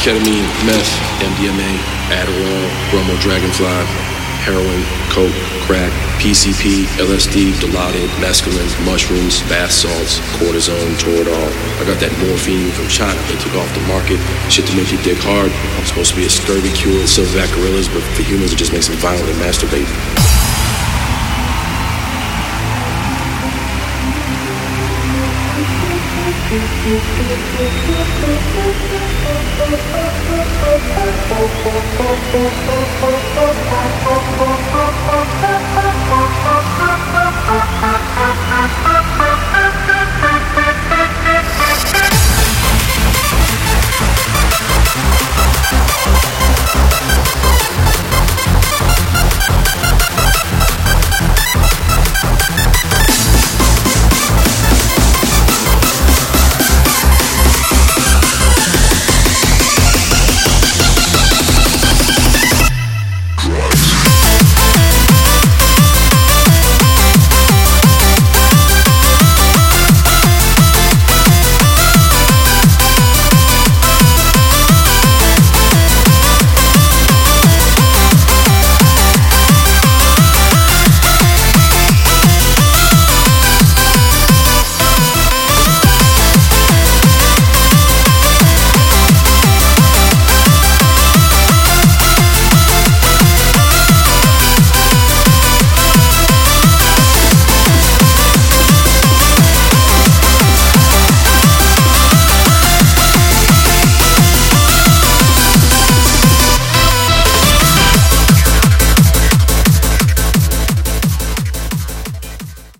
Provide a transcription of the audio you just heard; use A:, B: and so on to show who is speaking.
A: ketamine, meth, MDMA, Adderall, bromo dragonfly, heroin, coke, crack, PCP, LSD, Dilaudid, mescaline, mushrooms, bath salts, cortisone, Toradol. I got that morphine from China. They took off the market. Shit to make you dig hard. I'm supposed to be a scurvy cure, silverback gorillas, but for humans it just makes them violent and masturbate.
B: Thank